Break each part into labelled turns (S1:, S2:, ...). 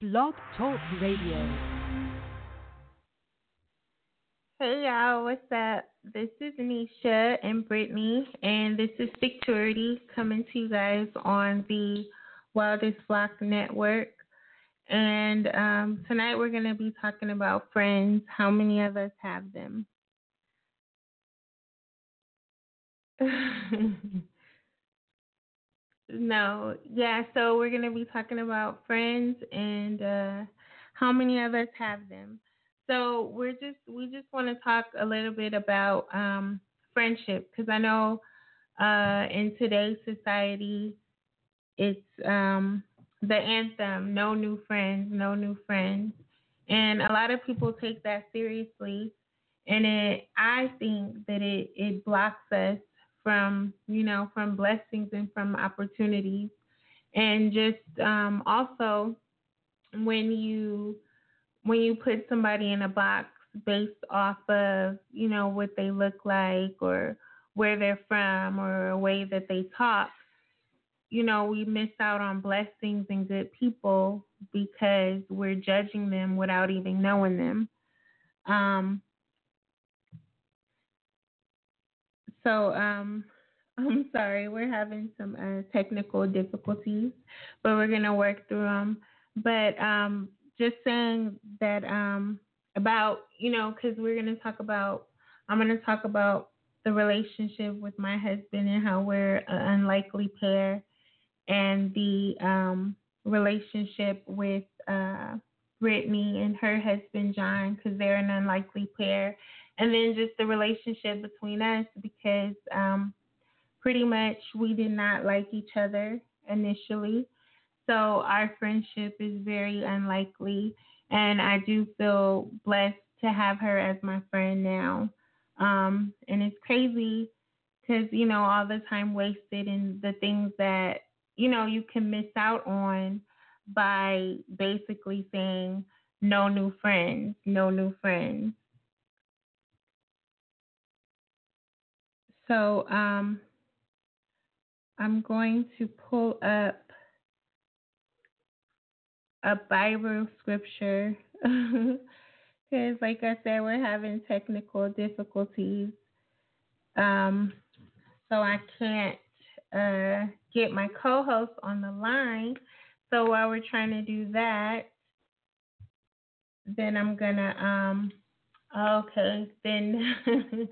S1: Blog Talk Radio.
S2: Hey y'all, what's up? This is Nesha and Brittany, and this is Stickturity coming to you guys on the Wildest Flock Network. And um, tonight we're going to be talking about friends. How many of us have them? no, yeah. So we're gonna be talking about friends and uh, how many of us have them. So we're just we just want to talk a little bit about um, friendship because I know uh, in today's society it's um, the anthem no new friends no new friends and a lot of people take that seriously and it i think that it it blocks us from you know from blessings and from opportunities. And just um, also when you when you put somebody in a box based off of you know what they look like or where they're from or a way that they talk you know we miss out on blessings and good people because we're judging them without even knowing them. Um, So um, I'm sorry, we're having some uh, technical difficulties, but we're gonna work through them. But um, just saying that um, about you know, because we're gonna talk about, I'm gonna talk about the relationship with my husband and how we're an unlikely pair, and the um, relationship with uh, Brittany and her husband John, because they're an unlikely pair and then just the relationship between us because um, pretty much we did not like each other initially. So our friendship is very unlikely, and I do feel blessed to have her as my friend now. Um, and it's crazy because you know all the time wasted and the things that you know you can miss out on by basically saying no new friends, no new friends. So um, I'm going to pull up a Bible scripture because, like I said, we're having technical difficulties. Um, so I can't uh, get my co host on the line. So while we're trying to do that, then I'm gonna um okay then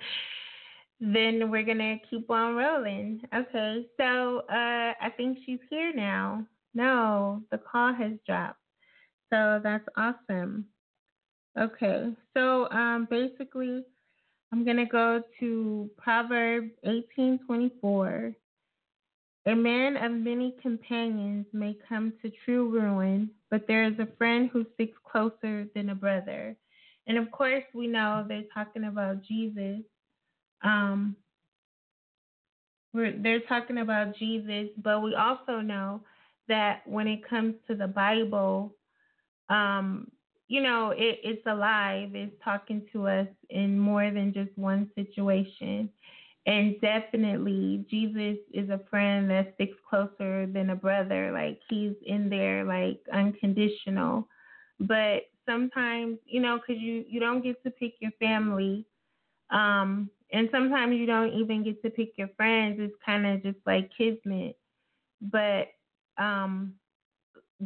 S2: then we're gonna keep on rolling. Okay, so uh, I think she's here now. No, the call has dropped. So that's awesome. Okay, so um, basically, I'm gonna go to Proverbs 18:24. A man of many companions may come to true ruin, but there is a friend who sticks closer than a brother. And of course, we know they're talking about Jesus um, we're, they're talking about Jesus, but we also know that when it comes to the Bible, um, you know, it, it's alive. It's talking to us in more than just one situation. And definitely, Jesus is a friend that sticks closer than a brother. Like, he's in there, like, unconditional. But sometimes, you know, because you, you don't get to pick your family. Um, and sometimes you don't even get to pick your friends. It's kind of just like kismet. But um,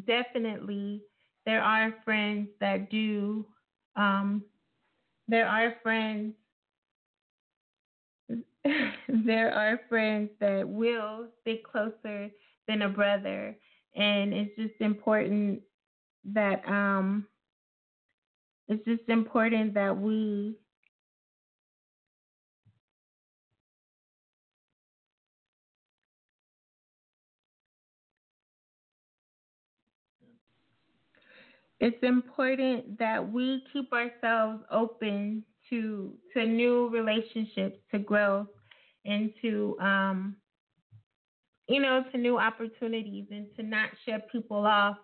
S2: definitely, there are friends that do. Um, there are friends. there are friends that will stick closer than a brother, and it's just important that um, it's just important that we it's important that we keep ourselves open to to new relationships, to growth, and to um, you know, to new opportunities, and to not shut people off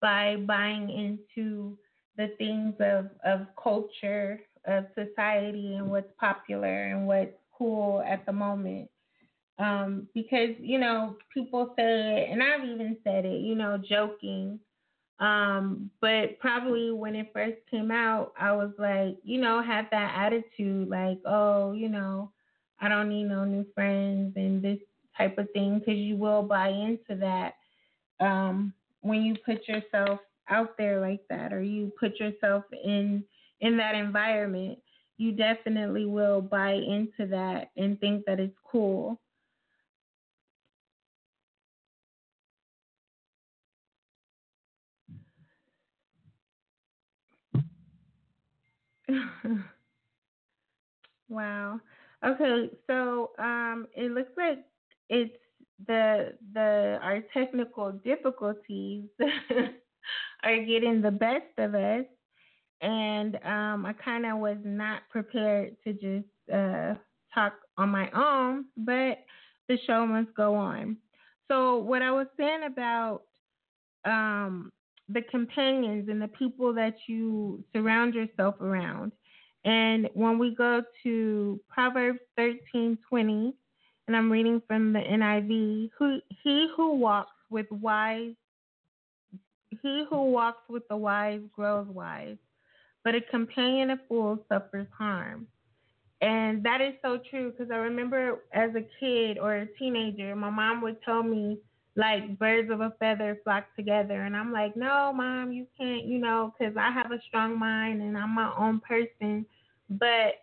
S2: by buying into the things of of culture, of society, and what's popular and what's cool at the moment. Um, because you know, people say it, and I've even said it, you know, joking Um, but probably when it first came out, I was like, you know, had that attitude like, oh, you know, I don't need no new friends and this type of thing because you will buy into that. Um, when you put yourself out there like that or you put yourself in in that environment you definitely will buy into that and think that it's cool wow. Okay, so um, it looks like it's the the our technical difficulties are getting the best of us, and um, I kind of was not prepared to just uh, talk on my own, but the show must go on. So what I was saying about um, the companions and the people that you surround yourself around. And when we go to Proverbs 13:20, and I'm reading from the NIV, who he who walks with wise he who walks with the wise grows wise, but a companion of fools suffers harm. And that is so true because I remember as a kid or a teenager, my mom would tell me like birds of a feather flock together. And I'm like, no, mom, you can't, you know, because I have a strong mind and I'm my own person. But,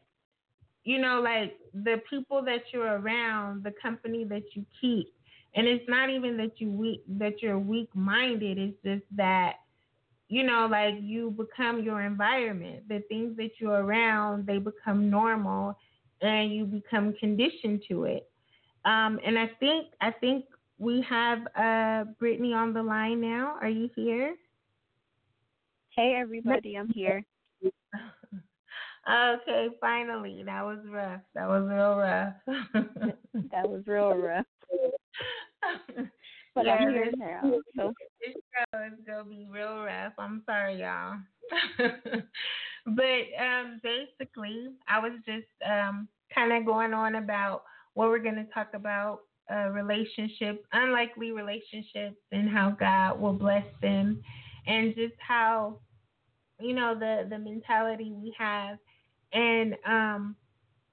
S2: you know, like the people that you're around, the company that you keep, and it's not even that you weak that you're weak minded. It's just that, you know, like you become your environment. The things that you're around, they become normal, and you become conditioned to it. Um, and I think I think we have uh, Brittany on the line now. Are you here?
S3: Hey, everybody, I'm here.
S2: okay, finally. That was rough. That was real rough.
S3: that was real rough. but yeah, I'm here now. So.
S2: This show is going to be real rough. I'm sorry, y'all. but um, basically, I was just um, kind of going on about what we're going to talk about uh, relationships, unlikely relationships, and how God will bless them, and just how you know the the mentality we have. And um,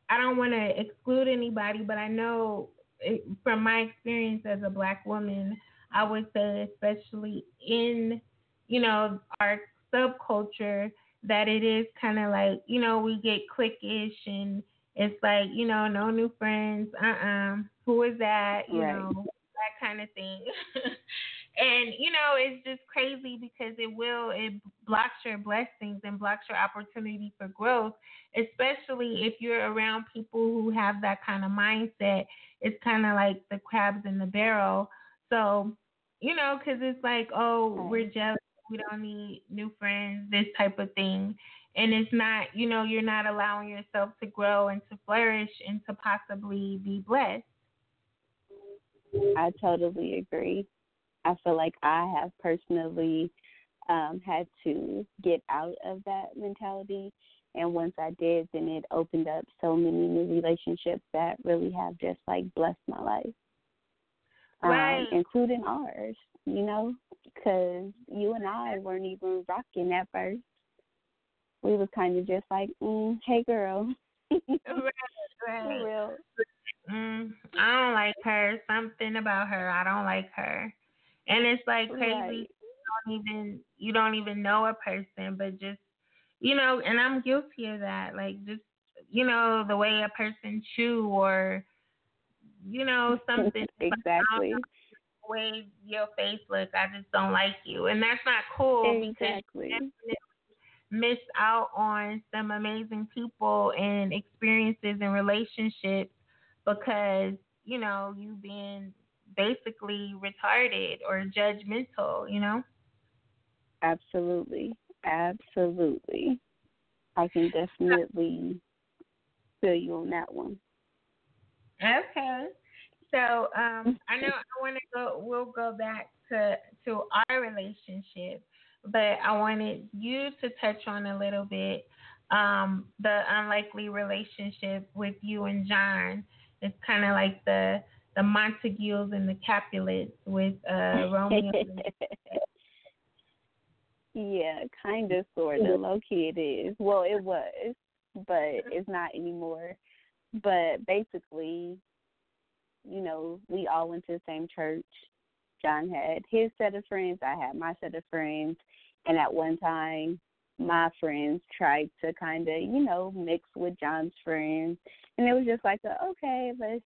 S2: I don't want to exclude anybody, but I know it, from my experience as a black woman, I would say, especially in you know our subculture, that it is kind of like you know we get cliquish and it's like you know no new friends uh uh-uh. uh who is that you right. know that kind of thing and you know it's just crazy because it will it blocks your blessings and blocks your opportunity for growth especially if you're around people who have that kind of mindset it's kind of like the crabs in the barrel so you know because it's like oh we're jealous we don't need new friends this type of thing and it's not you know you're not allowing yourself to grow and to flourish and to possibly be blessed.
S3: I totally agree. I feel like i have personally um had to get out of that mentality. And once i did then it opened up so many new relationships that really have just like blessed my life.
S2: Um, right.
S3: um, including ours you know because you and i weren't even rocking at first we was kind of just like, mm, "Hey, girl."
S2: right, right. Real. Mm, I don't like her. Something about her. I don't like her. And it's like crazy. Right. You don't even you don't even know a person, but just you know. And I'm guilty of that. Like just you know the way a person chew or you know something
S3: exactly.
S2: Like, the way your face looks, I just don't like you, and that's not cool
S3: exactly.
S2: because miss out on some amazing people and experiences and relationships because, you know, you've been basically retarded or judgmental, you know?
S3: Absolutely. Absolutely. I can definitely feel you on that one.
S2: Okay. So um, I know I want to go. We'll go back to to our relationship but I wanted you to touch on a little bit um, the unlikely relationship with you and John. It's kind of like the the Montagues and the Capulets with uh, Romeo.
S3: Yeah, kind of, sort of. Low key, it is. Well, it was, but it's not anymore. But basically, you know, we all went to the same church. John had his set of friends, I had my set of friends, and at one time, my friends tried to kind of, you know, mix with John's friends, and it was just like, a, okay, let's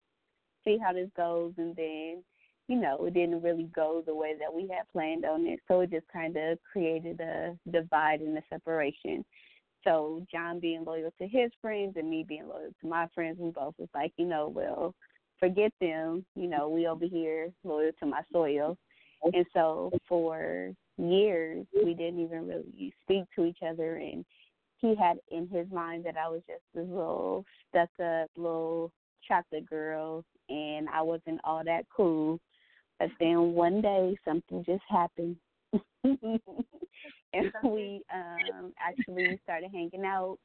S3: see how this goes, and then, you know, it didn't really go the way that we had planned on it, so it just kind of created a divide and a separation. So John being loyal to his friends and me being loyal to my friends, we both was like, you know, well, forget them. You know, we over here loyal to my soil. And so for years, we didn't even really speak to each other. And he had in his mind that I was just this little stuck up little chocolate girl, and I wasn't all that cool. But then one day, something just happened. and we um actually started hanging out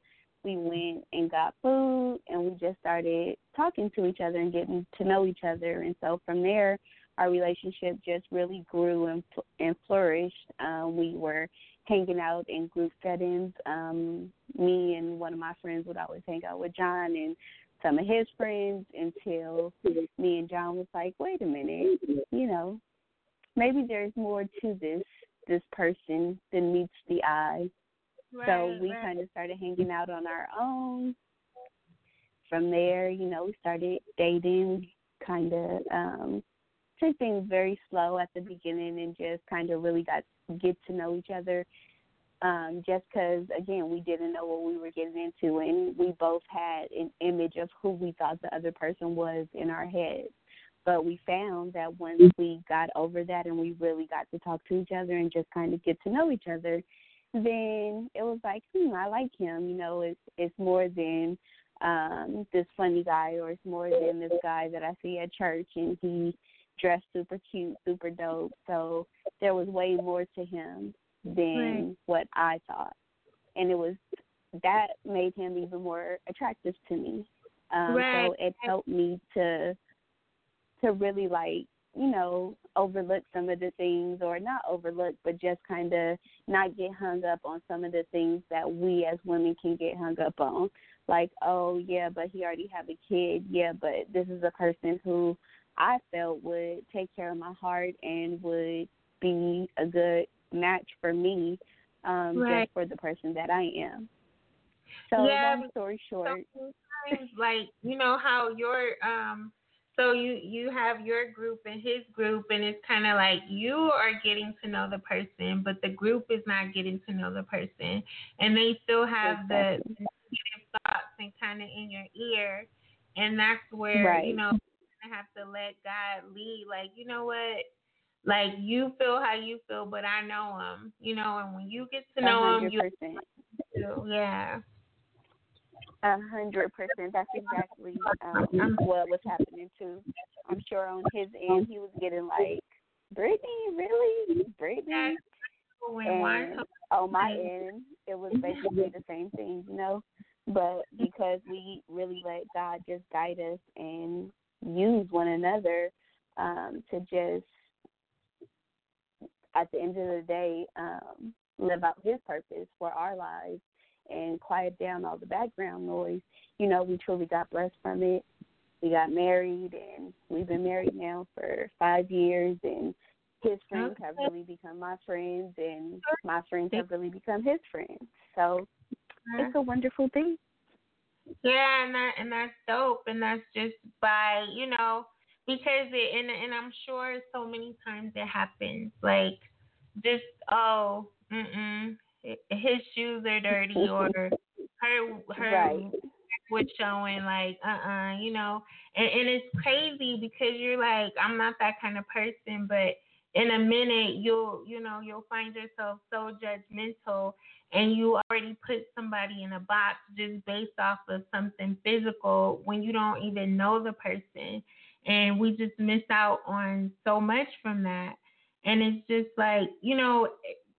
S3: we went and got food and we just started talking to each other and getting to know each other. And so from there our relationship just really grew and and flourished. Um we were hanging out in group settings. Um me and one of my friends would always hang out with John and some of his friends until me and John was like wait a minute you know maybe there's more to this this person than meets the eye
S2: Right,
S3: so we
S2: right.
S3: kind of started hanging out on our own. From there, you know, we started dating, kind of um, took things very slow at the beginning and just kind of really got get to know each other. Um, just because, again, we didn't know what we were getting into, and we both had an image of who we thought the other person was in our heads. But we found that once we got over that and we really got to talk to each other and just kind of get to know each other, then it was like, hmm, I like him. You know, it's it's more than um this funny guy or it's more than this guy that I see at church and he dressed super cute, super dope. So there was way more to him than
S2: Right.
S3: what I thought. And it was that made him even more attractive to me. Um
S2: Right.
S3: so it helped me to to really like you know, overlook some of the things or not overlook, but just kind of not get hung up on some of the things that we as women can get hung up on. Like, oh, yeah, but he already have a kid. Yeah, but this is a person who I felt would take care of my heart and would be a good match for me um,
S2: Right.
S3: just for the person that I am. So,
S2: Yeah,
S3: long story short,
S2: like you know how your um so you you have your group and his group and it's kind of like you are getting to know the person but the group is not getting to know the person. And they still have the
S3: Exactly.
S2: negative thoughts and kind of in your ear. And that's where
S3: Right.
S2: you know you have to let God lead. Like you know what? Like you feel how you feel but I know him you know and when you get to know him you yeah
S3: A hundred percent. That's exactly um, what was happening too. I'm sure on his end he was getting like, Brittany, really, Brittany. And on my end, it was basically the same thing, you know. But because we really let God just guide us and use one another um, to just, at the end of the day, um, live out His purpose for our lives and quiet down all the background noise, you know, we truly got blessed from it. We got married and we've been married now for five years and his friends have really become my friends and my friends have really become his friends. So it's a wonderful thing.
S2: Yeah, and that and that's dope, and that's just by you know because it and and I'm sure so many times it happens like just oh mm mm his shoes are dirty or her her
S3: Right.
S2: was showing like uh uh you know? And and it's crazy because you're like I'm not that kind of person but in a minute you'll you know you'll find yourself so judgmental and you already put somebody in a box just based off of something physical when you don't even know the person. And we just miss out on so much from that. And it's just like you know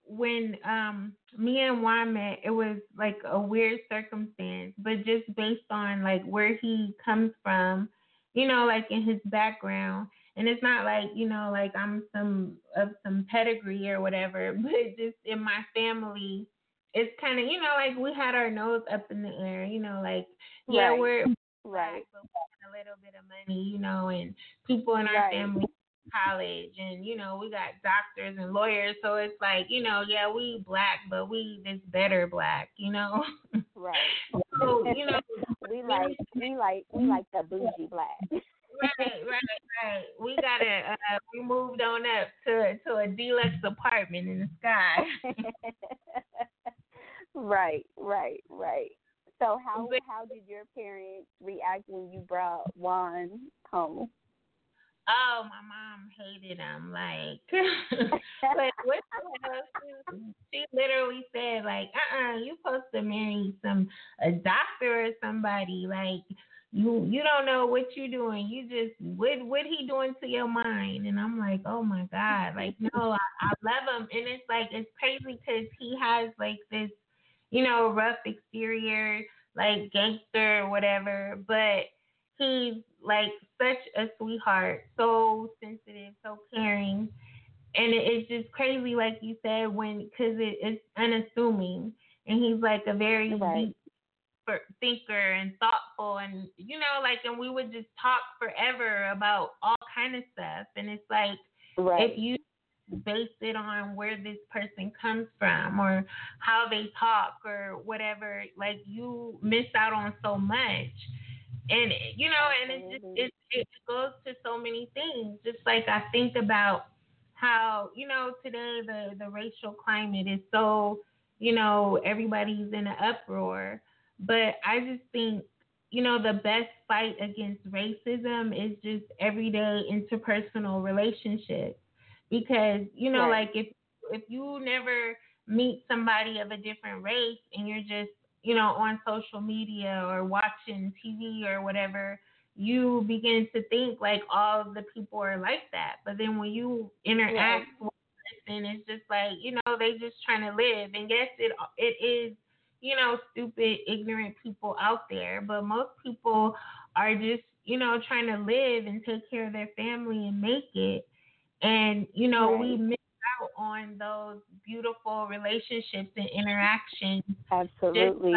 S2: when um me and Juan met it was like a weird circumstance but just based on like where he comes from you know like in his background And it's not like, you know, like I'm some of some pedigree or whatever, but just in my family, it's kind of, you know, like we had our nose up in the air, you know, like, yeah,
S3: Right.
S2: we're
S3: Right.
S2: but we a little bit of money, you know, and people in our
S3: Right.
S2: family college and you know we got doctors and lawyers so it's like you know yeah we black but we this better black you know
S3: Right.
S2: so you know
S3: We like we like we like the bougie black.
S2: right right right we gotta uh we moved on up to to a deluxe apartment in the sky
S3: right, right, right. So how how did your parents react when you brought Juan home?
S2: Oh my mom hated him like But what the hell? She, literally said, like, uh uh you supposed to marry some a doctor or somebody. Like you you don't know what you're doing. You just what what he doing to your mind? And I'm like, oh my God. Like, no, I, I love him. And it's like it's crazy because he has like this, you know, rough exterior, like gangster or whatever, but he's like such a sweetheart, so sensitive, so caring and it, it's just crazy, like you said, when because it, it's unassuming, and he's like a very
S3: Right.
S2: deep thinker and thoughtful, and you know, like, and we would just talk forever about all kind of stuff, and it's like
S3: Right.
S2: if you base it on where this person comes from or how they talk or whatever, like you miss out on so much. And you know, and it's just it mm-hmm. it goes to so many things. Just like I think about how, you know, today the the racial climate is so, you know, everybody's in an uproar. But I just think you know, the best fight against racism is just everyday interpersonal relationships. Because, you know,
S3: Right.
S2: like if if you never meet somebody of a different race and you're just, you know, on social media or watching TV or whatever, you begin to think like all of the people are like that. But then when you interact with a person, it's just like, you know, they just trying to live. And yes, it it is you know, stupid, ignorant people out there, but most people are just, you know, trying to live and take care of their family and make it. And, you know, we miss out on those beautiful relationships and interactions.
S3: Absolutely.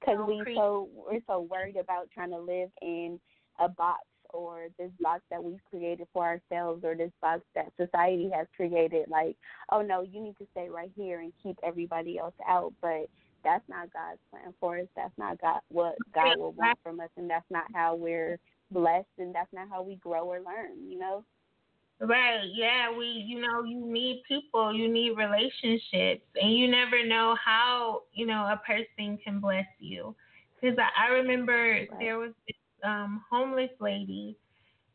S3: Because
S2: so
S3: we
S2: cre-
S3: so we're so worried about trying to live in a box or this box that we've created for ourselves or this box that society has created. Like, oh no, you need to stay right here and keep everybody else out. But that's not God's plan for us. That's not God what God will want from us, and that's not how we're blessed, and that's not how we grow or learn. You know.
S2: Right. Yeah. We, you know, you need people, you need relationships, and you never know how, you know, a person can bless you. Because I, I remember there was this um, homeless lady,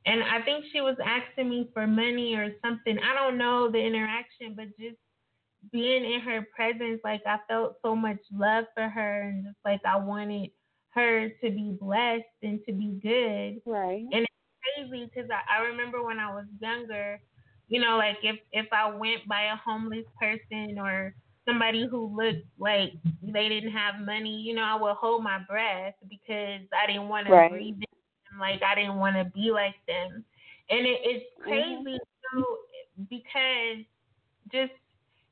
S2: and I think she was asking me for money or something. I don't know the interaction, but just being in her presence, like I felt so much love for her, and just like I wanted her to be blessed and to be good
S3: Right.
S2: and crazy because I, I remember when I was younger, you know, like if if I went by a homeless person or somebody who looked like they didn't have money, you know, I would hold my breath because I didn't want to breathe in like I didn't want to be like them, and it, it's crazy too because just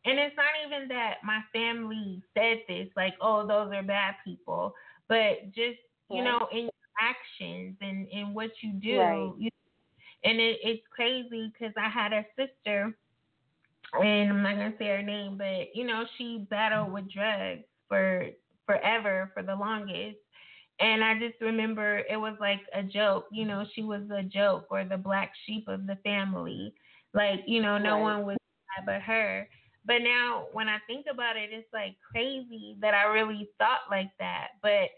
S2: and it's not even that my family said this, like, oh, those are bad people, but just you
S3: Right.
S2: know, in actions and in what you do.
S3: Right.
S2: You, and it, it's crazy because I had a sister, and I'm not gonna say her name, but you know, she battled with drugs for forever, for the longest. And I just remember it was like a joke, you know, she was a joke or the black sheep of the family. Like, you know, no
S3: Right.
S2: one was but her. But now when I think about it, it's like crazy that I really thought like that. But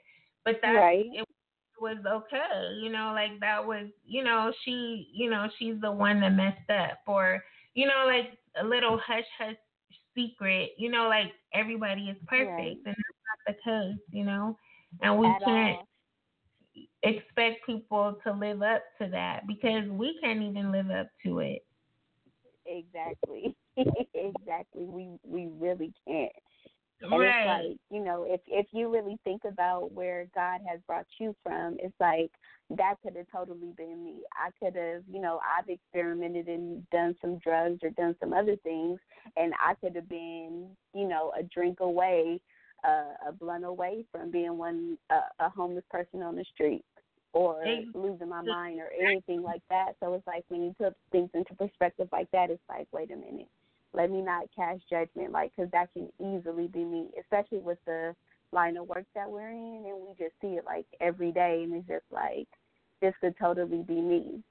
S2: but that
S3: Right.
S2: it was okay, you know, like that was, you know, she, you know, she's the one that messed up, or you know, like a little hush hush secret, you know, like everybody is perfect,
S3: Right.
S2: and that's not the case, you know, and we
S3: At
S2: can't
S3: all.
S2: expect people to live up to that because we can't even live up to it.
S3: Exactly. exactly. We we really can't. And
S2: right.
S3: it's like, you know, if if you really think about where God has brought you from, it's like that could have totally been me. I could have, you know, I've experimented and done some drugs or done some other things, and I could have been, you know, a drink away, uh, a blunt away from being one uh, a homeless person on the street or losing my mind or anything like that. So it's like when you put things into perspective like that, it's like, wait a minute, let me not cast judgment, like, because that can easily be me, especially with the line of work that we're in, and we just see it like every day, and it's just like this could totally be me.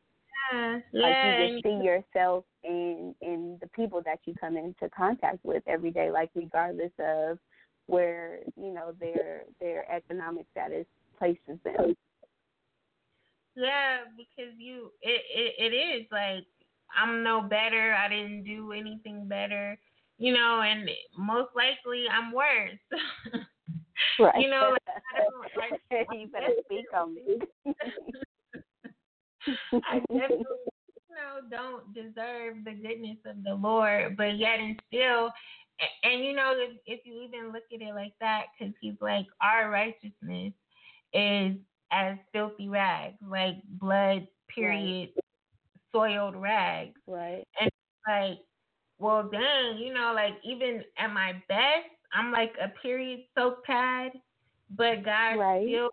S2: Yeah,
S3: like
S2: yeah.
S3: you just see yourself in in the people that you come into contact with every day, like regardless of where you know their their economic status places them.
S2: Yeah, because you it, it it is like I'm no better. I didn't do anything better, you know, and most likely I'm worse.
S3: right.
S2: You know, like, I don't, like,
S3: you better speak on me.
S2: I definitely, you know, don't deserve the goodness of the Lord, but yet and still, and, and you know, if, if you even look at it like that, because He's like, our righteousness is as filthy rags, like blood, period. Soiled rags.
S3: Right.
S2: And like, well, dang, you know, like even at my best, I'm like a period soaked pad, but God
S3: right.
S2: still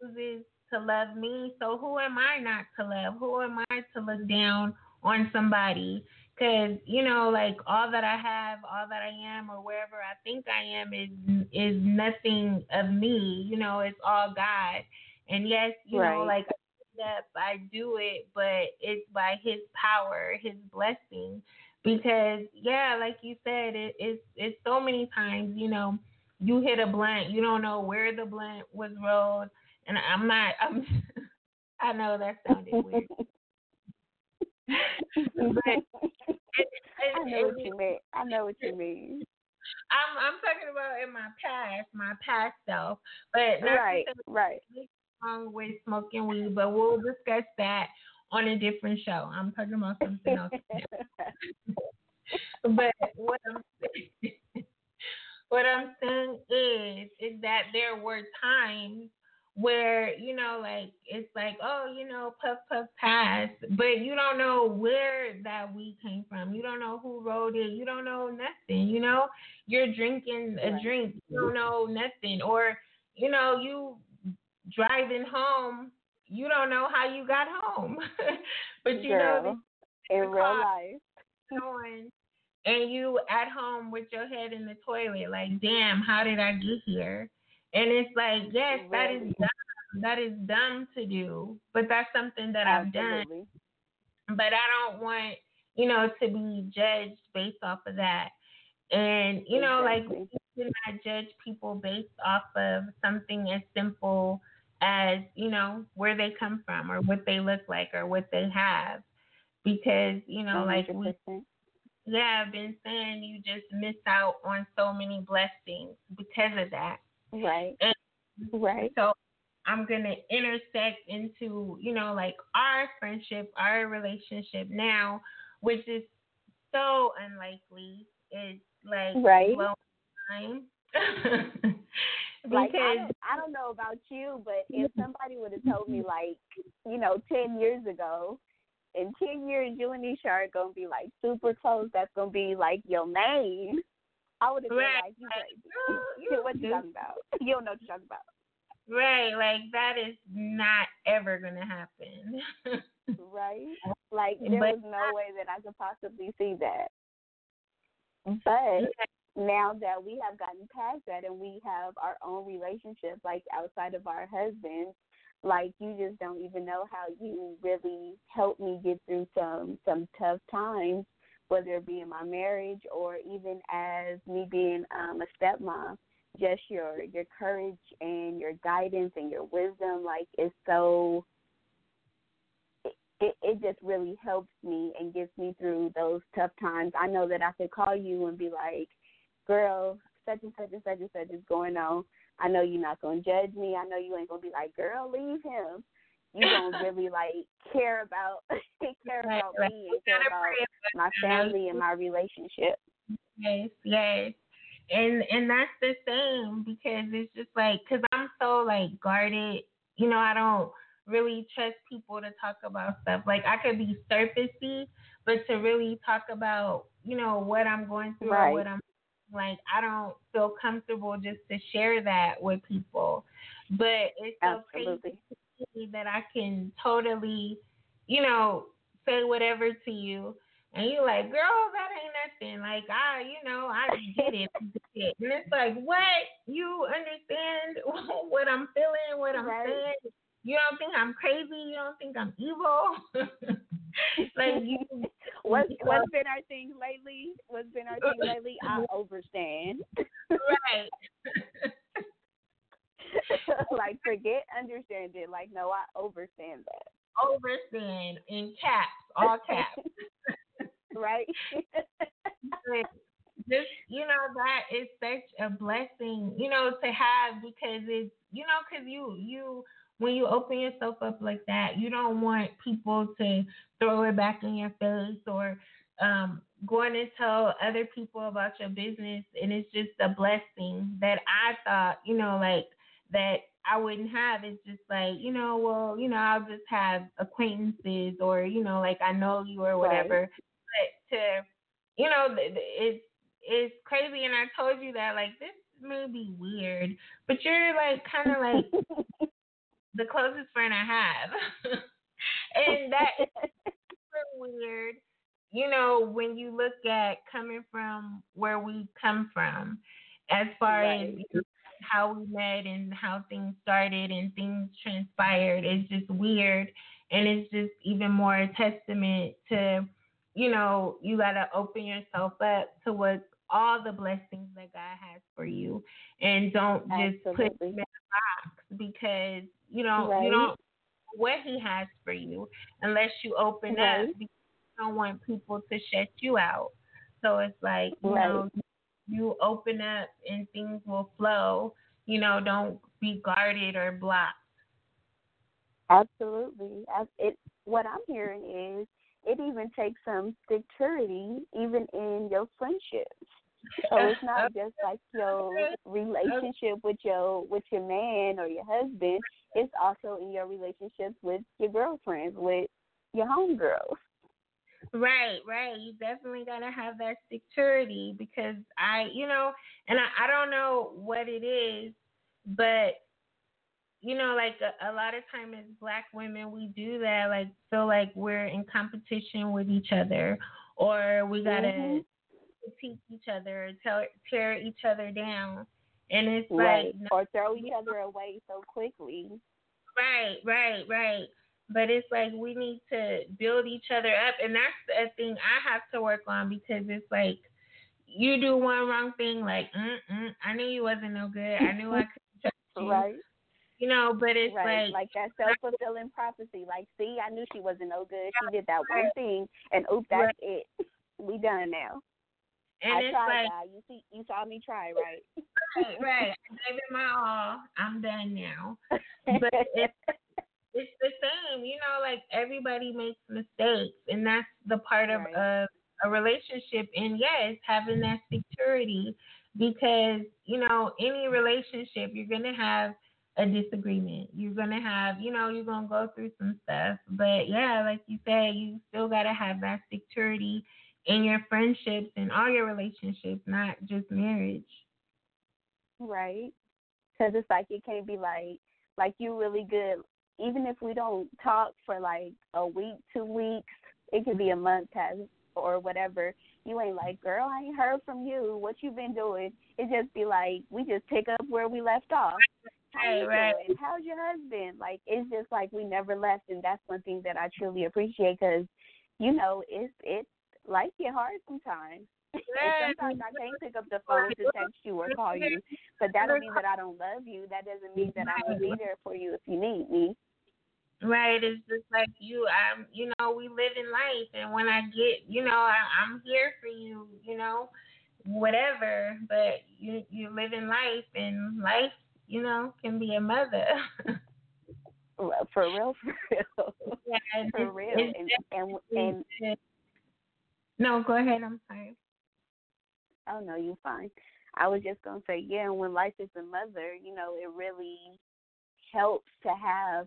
S2: chooses to love me. So who am I not to love? Who am I to look down on somebody? Because you know, like all that I have, all that I am, or wherever I think I am, is is nothing of me. You know, it's all God. And yes, you
S3: right.
S2: know, like yes, I do it, but it's by His power, His blessing. Because yeah, like you said, it, it's it's so many times. You know, you hit a blunt, you don't know where the blunt was rolled, and I'm not. I'm. I know that sounded weird. but it, it,
S3: I know what you mean. I know what you mean.
S2: I'm I'm talking about in my past, my past self, but
S3: right, right.
S2: Wrong with smoking weed, but we'll discuss that on a different show. I'm talking about something else. but what I'm saying, what I'm saying is, is that there were times where you know like it's like oh you know puff puff pass but you don't know where that weed came from. You don't know who wrote it. You don't know nothing you know? You're drinking a drink. You don't know nothing. Or you know you driving home you don't know how you got home but you
S3: Girl,
S2: know
S3: in real life
S2: going and you at home with your head in the toilet like damn how did i get here and it's like, yes, that is dumb. That is dumb to do, but that's something that
S3: Absolutely.
S2: I've done. But I don't want, you know, to be judged based off of that. And you know,
S3: exactly.
S2: like we should not judge people based off of something as simple as you know where they come from or what they look like or what they have, because you know,
S3: 100%.
S2: like we yeah, I've been saying you just miss out on so many blessings because of that.
S3: Right.
S2: And
S3: right.
S2: So I'm gonna intersect into, you know, like our friendship, our relationship now, which is so unlikely. It's like
S3: right.
S2: time.
S3: Like I don't, I don't know about you, but if somebody would have told me like, you know, ten years ago, in ten years you and Nesha are gonna be like super close, that's gonna be like your name. I would have been
S2: right.
S3: like, you crazy. what you talking about? You don't know what you're talking about.
S2: Right, like that is not ever gonna happen.
S3: right? Like there
S2: but,
S3: was no way that I could possibly see that. But now that we have gotten past that and we have our own relationship, like outside of our husbands, like you just don't even know how you really helped me get through some some tough times whether it be in my marriage or even as me being um, a stepmom, just your your courage and your guidance and your wisdom, like is so. It, it just really helps me and gets me through those tough times. I know that I could call you and be like, "Girl, such and such and such and such is going on. I know you're not gonna judge me. I know you ain't gonna be like, girl, leave him you don't really like care about care
S2: right,
S3: about
S2: right.
S3: me and care about my family and my relationship.
S2: Yes, yes. and and that's the same because it's just like because I'm so like guarded. You know, I don't really trust people to talk about stuff. Like I could be surfacey, but to really talk about you know what I'm going through
S3: right.
S2: or what I'm like, I don't feel comfortable just to share that with people. But it's so
S3: Absolutely.
S2: crazy that I can totally, you know, say whatever to you and you're like, girl, that ain't nothing. Like I, you know, I get it, it. And it's like, what? You understand what I'm feeling, what I'm
S3: right.
S2: saying? You don't think I'm crazy? You don't think I'm evil? like you.
S3: What's what's been our thing lately? What's been our thing lately? I overstand.
S2: right.
S3: like forget understand it. Like no, I overstand that.
S2: Overstand in caps, all caps.
S3: right?
S2: just you know that is such a blessing, you know, to have because it's you know because you you when you open yourself up like that, you don't want people to throw it back in your face or um, going to tell other people about your business. And it's just a blessing that I thought, you know, like that I wouldn't have. It's just like, you know, well, you know, I'll just have acquaintances or, you know, like I know you or whatever.
S3: Right.
S2: But to, you know, it's, it's crazy. And I told you that, like, this may be weird, but you're like kind of like the closest friend I have. and that is weird, you know, when you look at coming from where we come from, as far
S3: right.
S2: as how we met and how things started and things transpired. It's just weird. And it's just even more a testament to, you know, you got to open yourself up to what all the blessings that God has for you. And don't just put them in a box because you know,
S3: right.
S2: you don't what he has for you unless you open
S3: right.
S2: up because you don't want people to shut you out. So it's like, you
S3: right.
S2: know, you open up and things will flow. You know, don't be guarded or blocked.
S3: Absolutely. It what I'm hearing is it even takes some security even in your friendships. So it's not just like your relationship with your with your man or your husband. It's also in your relationships with your girlfriends, with your homegirls.
S2: Right, right. You definitely gotta have that security because I, you know, and I, I don't know what it is, but you know, like a, a lot of time as black women, we do that, like feel like we're in competition with each other, or we gotta
S3: mm-hmm.
S2: Critique each other, tear tear each other down, and it's
S3: right.
S2: like
S3: or throw each other away so quickly.
S2: Right, right, right. But it's like we need to build each other up, and that's a thing I have to work on because it's like you do one wrong thing, like mm I knew you wasn't no good. I knew I couldn't trust you.
S3: Right.
S2: You know, but it's
S3: right.
S2: like
S3: like that self fulfilling prophecy. Like, see, I knew she wasn't no good. She did that one thing, and oops, that's right. it. We done now.
S2: And
S3: I
S2: it's
S3: tried,
S2: like,
S3: You see, you saw me try, right?
S2: right, right. I gave it my all. I'm done now. But it's it's the same, you know. Like everybody makes mistakes, and that's the part of
S3: right.
S2: a, a relationship. And yes, having that security, because you know, any relationship, you're gonna have a disagreement. You're gonna have, you know, you're gonna go through some stuff. But yeah, like you said, you still gotta have that security in your friendships and all your relationships, not just marriage.
S3: Right. Because it's like it can't be like like you're really good. Even if we don't talk for like a week, two weeks, it could be a month past or whatever. You ain't like, girl, I ain't heard from you. What you been doing? It just be like we just pick up where we left off. How you
S2: right.
S3: doing? How's your husband? Like it's just like we never left, and that's one thing that I truly appreciate because, you know, it's it's life get hard sometimes. and sometimes I can't pick up the phone to text you or call you, but that don't mean that I don't love you. That doesn't mean that I won't be there for you if you need me.
S2: Right, it's just like you. I'm, you know, we live in life, and when I get, you know, I, I'm here for you. You know, whatever. But you, you live in life, and life, you know, can be a mother.
S3: for real, for real,
S2: yeah,
S3: for real, and and and.
S2: No, go ahead. I'm sorry.
S3: Oh no, you're fine. I was just gonna say, yeah, when life is a mother, you know, it really helps to have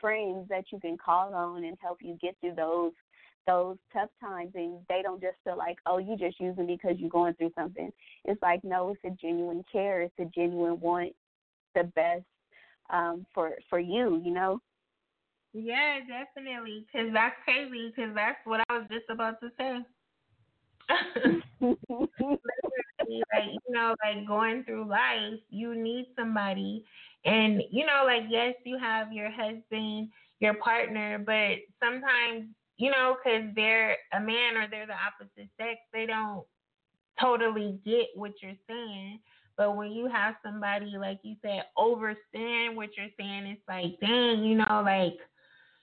S3: friends that you can call on and help you get through those those tough times and they don't just feel like, oh, you just using me because you're going through something. It's like, no, it's a genuine care. It's a genuine want the best um, for for you. You know.
S2: Yeah, definitely. Cause that's crazy. Cause that's what I was just about to say. Like you know, like going through life, you need somebody, and you know, like yes, you have your husband, your partner, but sometimes you know, because they're a man or they're the opposite sex, they don't totally get what you're saying. But when you have somebody, like you said, understand what you're saying, it's like, dang, you know, like,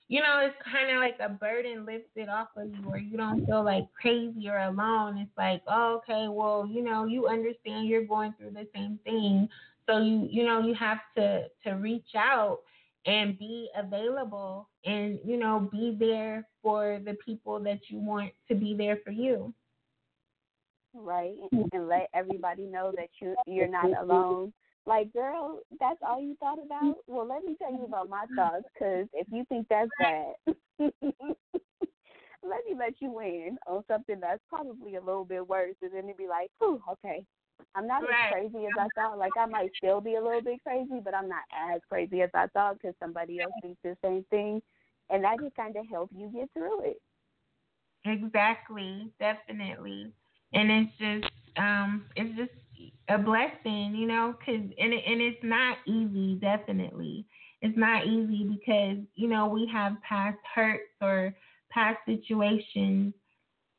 S2: you know, it's kind of like a burden lifted off of you, or you don't feel like crazy or alone. It's like, oh, okay, well, you know, you understand you're going through the same thing, so you, you know, you have to to reach out and be available and you know be there for the people that you want to be there for you.
S3: Right and let everybody know that you you're not alone like girl that's all you thought about well let me tell you about my thoughts because if you think that's bad let me let you in on something that's probably a little bit worse and then you'd be like oh okay I'm not
S2: right.
S3: as crazy as I thought. Like I might still be a little bit crazy, but I'm not as crazy as I thought because somebody else thinks the same thing, and that just kind of help you get through it.
S2: Exactly, definitely, and it's just um, it's just a blessing, you know, because and it, and it's not easy. Definitely, it's not easy because you know we have past hurts or past situations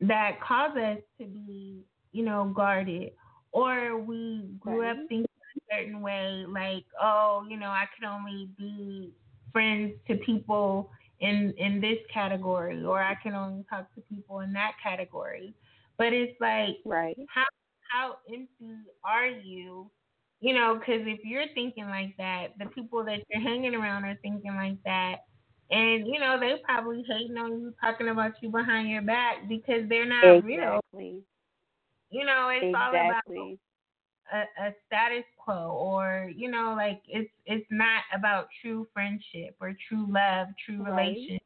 S2: that cause us to be, you know, guarded or we grew
S3: right.
S2: up thinking a certain way, like, oh, you know, I can only be friends to people in in this category, or I can only talk to people in that category. But it's like,
S3: right?
S2: How how empty are you? You know, because if you're thinking like that, the people that you're hanging around are thinking like that. And you know they probably hating on you, talking about you behind your back because they're not
S3: exactly.
S2: real. You know, it's
S3: exactly.
S2: all about a, a status quo or you know like it's it's not about true friendship or true love true
S3: right.
S2: relationship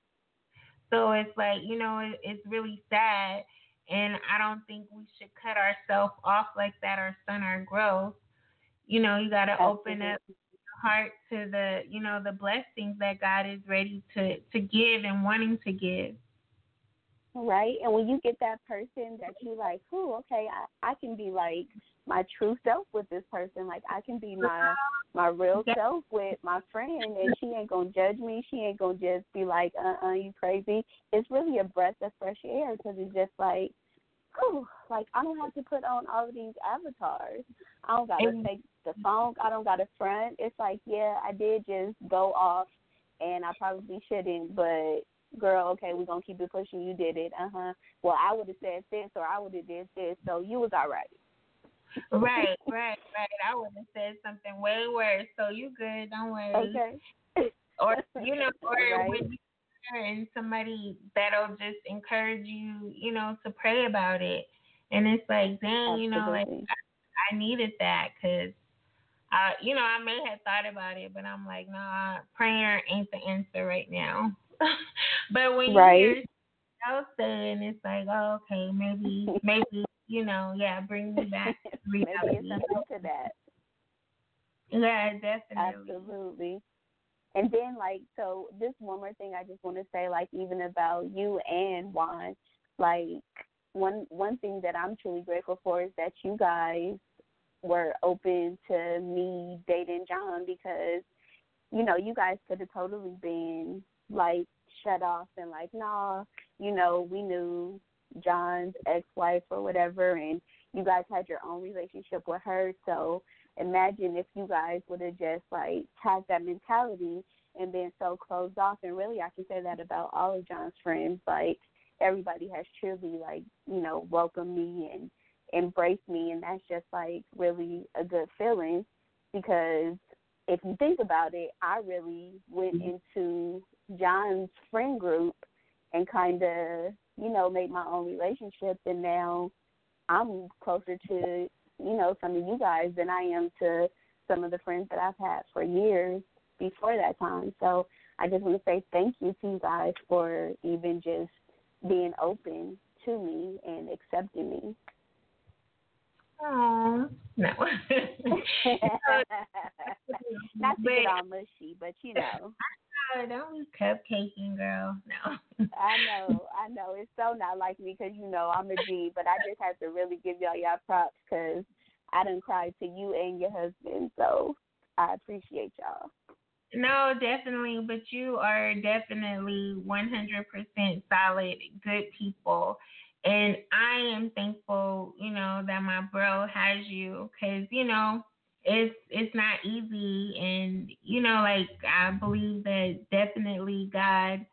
S2: so it's like you know it, it's really sad and i don't think we should cut ourselves off like that or stunt our growth. You know you got to open up your heart to the you know the blessings that god is ready to to give and wanting to give.
S3: Right? And when you get that person that you like who okay i i can be like my true self with this person. Like i can be my my real self with my friend and she ain't gonna judge me. She ain't gonna just be like uh uh you crazy. It's really a breath of fresh air because it's just like whew, like i don't have to put on all of these avatars i don't gotta take the funk i don't gotta front it's like yeah i did just go off and i probably shouldn't but girl, okay, we're gonna keep it pushing. You did it, uh huh. Well, I would have said this or I would have did this, so you was all right.
S2: right, right, right. I would have said something way worse. So you good? Don't worry.
S3: Okay.
S2: or you know, or
S3: right.
S2: when you and somebody that'll just encourage you, you know, to pray about it. And it's like, dang, you know, like I, I needed that because uh, you know, I may have thought about it, but I'm like, nah, prayer ain't the answer right now. but when
S3: right.
S2: you hear else saying, it's like, oh, okay, maybe, maybe, you know, yeah, bring me back to reality.
S3: maybe it's something to that.
S2: Yeah, definitely.
S3: Absolutely. And then, like, so this one more thing I just want to say, like, even about you and Juan, like, one one thing that I'm truly grateful for is that you guys were open to me dating John because, you know, you guys could have totally been like shut off and like, nah, you know, we knew John's ex wife or whatever and you guys had your own relationship with her. So imagine if you guys would have just like had that mentality and been so closed off and really I can say that about all of John's friends. Like everybody has truly like, you know, welcomed me and embraced me and that's just like really a good feeling because if you think about it, I really went mm-hmm. into John's friend group and kind of, you know, made my own relationship. And now I'm closer to, you know, some of you guys than I am to some of the friends that I've had for years before that time. So I just want to say thank you to you guys for even just being open to me and accepting me.
S2: Oh no.
S3: Not to get all mushy, but you know.
S2: Oh, don't be cupcaking, girl. No.
S3: I know, I know. It's so not like me because you know I'm a G, but I just have to really give y'all y'all props because I didn't cry to you and your husband, so I appreciate y'all.
S2: No, definitely, but you are definitely 100% solid, good people. And I am thankful, you know, that my bro has you because, you know, it's it's not easy and you know like I believe that definitely God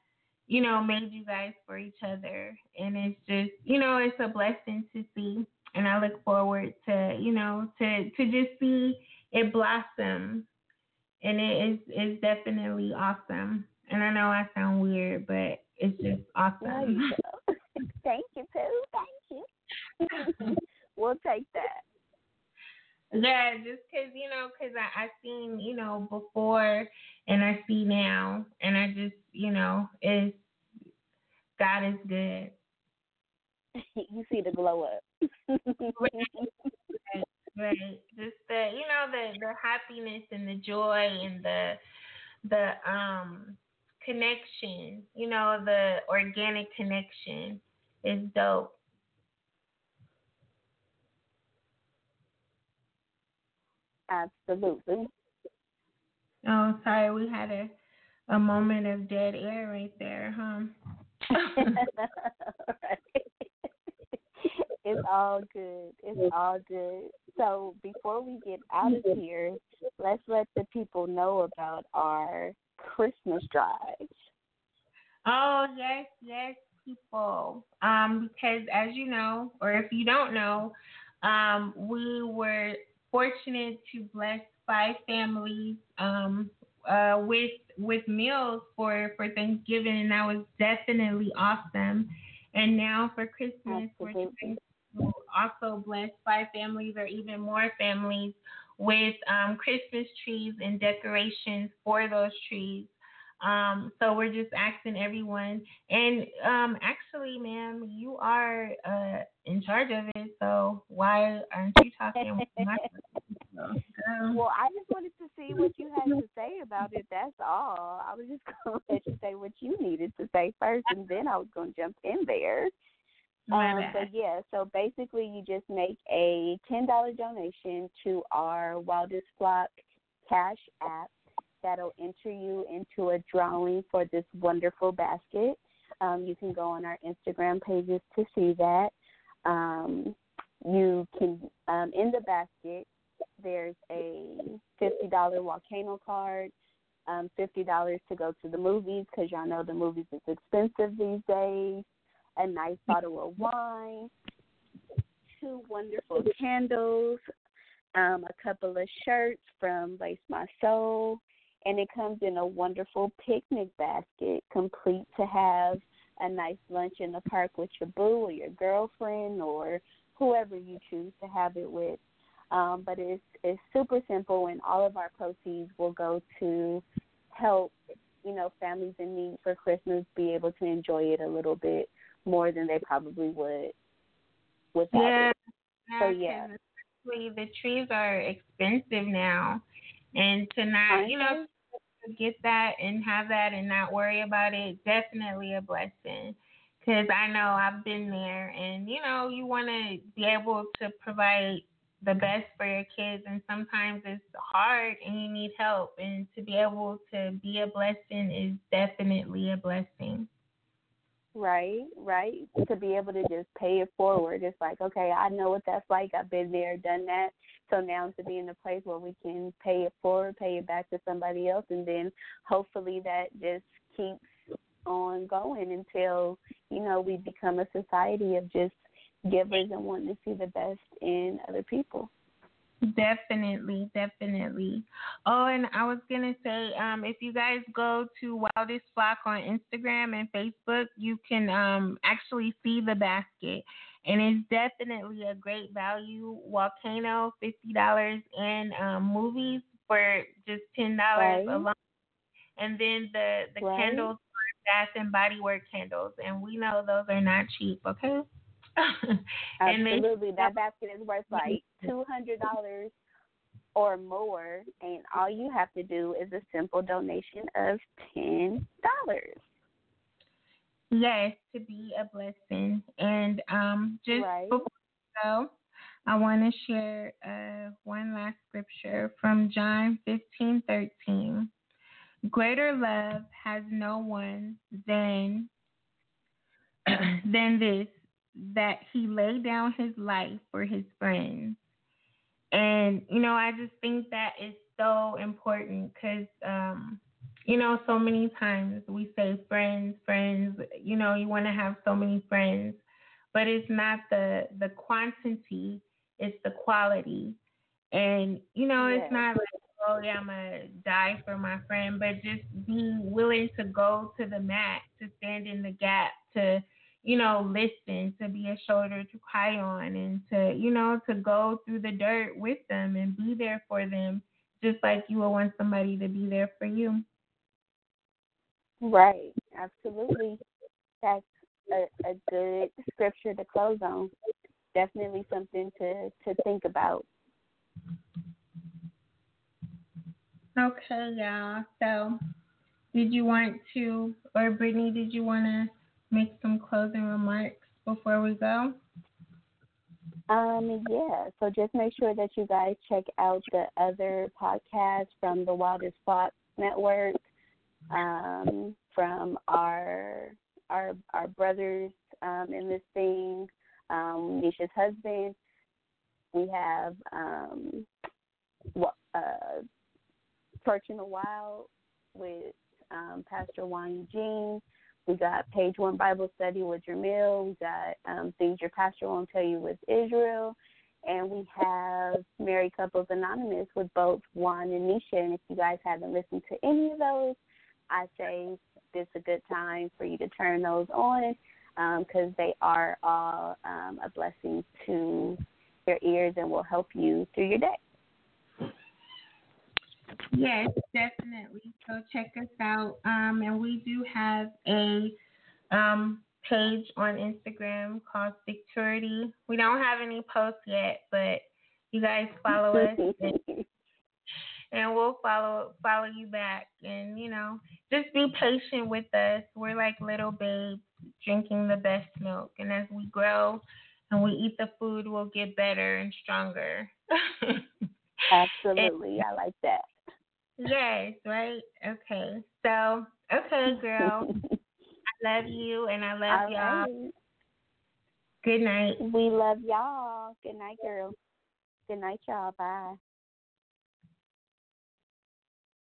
S2: you know made you guys for each other and it's just you know it's a blessing to see and I look forward to you know to to just see it blossom and it is is definitely awesome and I know I sound weird but it's just awesome.
S3: Thank you too. Thank you. we'll take that.
S2: Yeah, just cause you know, cause I I seen you know before and I see now, and I just you know is God is good.
S3: you see the glow up.
S2: right, right. Just the you know the the happiness and the joy and the the um connection. You know the organic connection is dope.
S3: Absolutely.
S2: Oh, sorry, we had a a moment of dead air right there, huh?
S3: it's all good. It's all good. So before we get out of here, let's let the people know about our Christmas drive.
S2: Oh yes, yes, people. Um, because as you know, or if you don't know, um, we were fortunate to bless five families um, uh, with with meals for for Thanksgiving, and that was definitely awesome. And now for Christmas,
S3: Absolutely.
S2: we're also bless five families or even more families with um, Christmas trees and decorations for those trees. Um, so we're just asking everyone, and um, actually, ma'am, you are uh, in charge of it. So why aren't you talking?
S3: well, I just wanted to see what you had to say about it. That's all. I was just going to let you say what you needed to say first, and then I was going to jump in there. Um, but yeah, so basically, you just make a ten dollar donation to our Wildest Flock Cash app that'll enter you into a drawing for this wonderful basket. Um, you can go on our Instagram pages to see that. Um, you can, um, in the basket, there's a $50 volcano card, um, $50 to go to the movies because y'all know the movies is expensive these days, a nice bottle of wine, two wonderful candles, um, a couple of shirts from Lace My Soul, and it comes in a wonderful picnic basket, complete to have a nice lunch in the park with your boo or your girlfriend or whoever you choose to have it with. Um, but it's it's super simple, and all of our proceeds will go to help you know families in need for Christmas be able to enjoy it a little bit more than they probably would without
S2: yeah,
S3: it. So yeah,
S2: the trees are expensive now, and to not you know get that and have that and not worry about it, definitely a blessing. Because I know I've been there, and you know, you want to be able to provide the best for your kids, and sometimes it's hard and you need help. And to be able to be a blessing is definitely a blessing.
S3: Right, right. To be able to just pay it forward. It's like, okay, I know what that's like. I've been there, done that. So now to be in a place where we can pay it forward, pay it back to somebody else, and then hopefully that just keeps on going until you know we become a society of just givers and wanting to see the best in other people.
S2: Definitely, definitely. Oh, and I was gonna say, um, if you guys go to Wildest Flock on Instagram and Facebook, you can um actually see the basket and it's definitely a great value. Volcano, fifty dollars, in um, movies for just ten dollars
S3: right.
S2: alone. And then the the
S3: right.
S2: candles Bath and Body Work candles, and we know those are not cheap. Okay.
S3: Absolutely, that basket is worth like two hundred dollars or more, and all you have to do is a simple donation of ten dollars.
S2: Yes, to be a blessing. And um, just
S3: right.
S2: before go, I want to share uh, one last scripture from John fifteen thirteen. Greater love has no one than than this that he laid down his life for his friends. And you know, I just think that is so important because um, you know, so many times we say friends, friends. You know, you want to have so many friends, but it's not the the quantity; it's the quality. And you know,
S3: yes.
S2: it's not like oh yeah, I'm gonna die for my friend, but just being willing to go to the mat, to stand in the gap, to you know listen, to be a shoulder to cry on, and to you know to go through the dirt with them and be there for them, just like you would want somebody to be there for you.
S3: Right, absolutely. That's a, a good scripture to close on. Definitely something to to think about.
S2: Okay, y'all. So, did you want to, or Brittany, did you want to make some closing remarks before we go?
S3: Um, yeah. So just make sure that you guys check out the other podcasts from the Wildest Thoughts Network, um, from our our our brothers um, in this thing, um, Nesha's husband. We have um, uh, Perching the Wild with um, Pastor Juan Eugene. We got Page One Bible Study with Jamil. We got um, Things Your Pastor Won't Tell You with Israel. And we have Married Couples Anonymous with both Juan and Nesha. And if you guys haven't listened to any of those, I say this is a good time for you to turn those on because um, they are all um, a blessing to your ears and will help you through your day.
S2: Yes, definitely. So check us out. Um, and we do have a um, page on Instagram called Stickturity. We don't have any posts yet, but you guys follow us and, and we'll follow follow you back. And you know, just be patient with us. We're like little babes drinking the best milk, and as we grow and we eat the food, we'll get better and stronger.
S3: Absolutely, I like that.
S2: Yes, right? Okay. So, okay, girl. I love you and I love
S3: All
S2: y'all.
S3: Right.
S2: Good night.
S3: We love y'all. Good night, girl. Good night, y'all. Bye.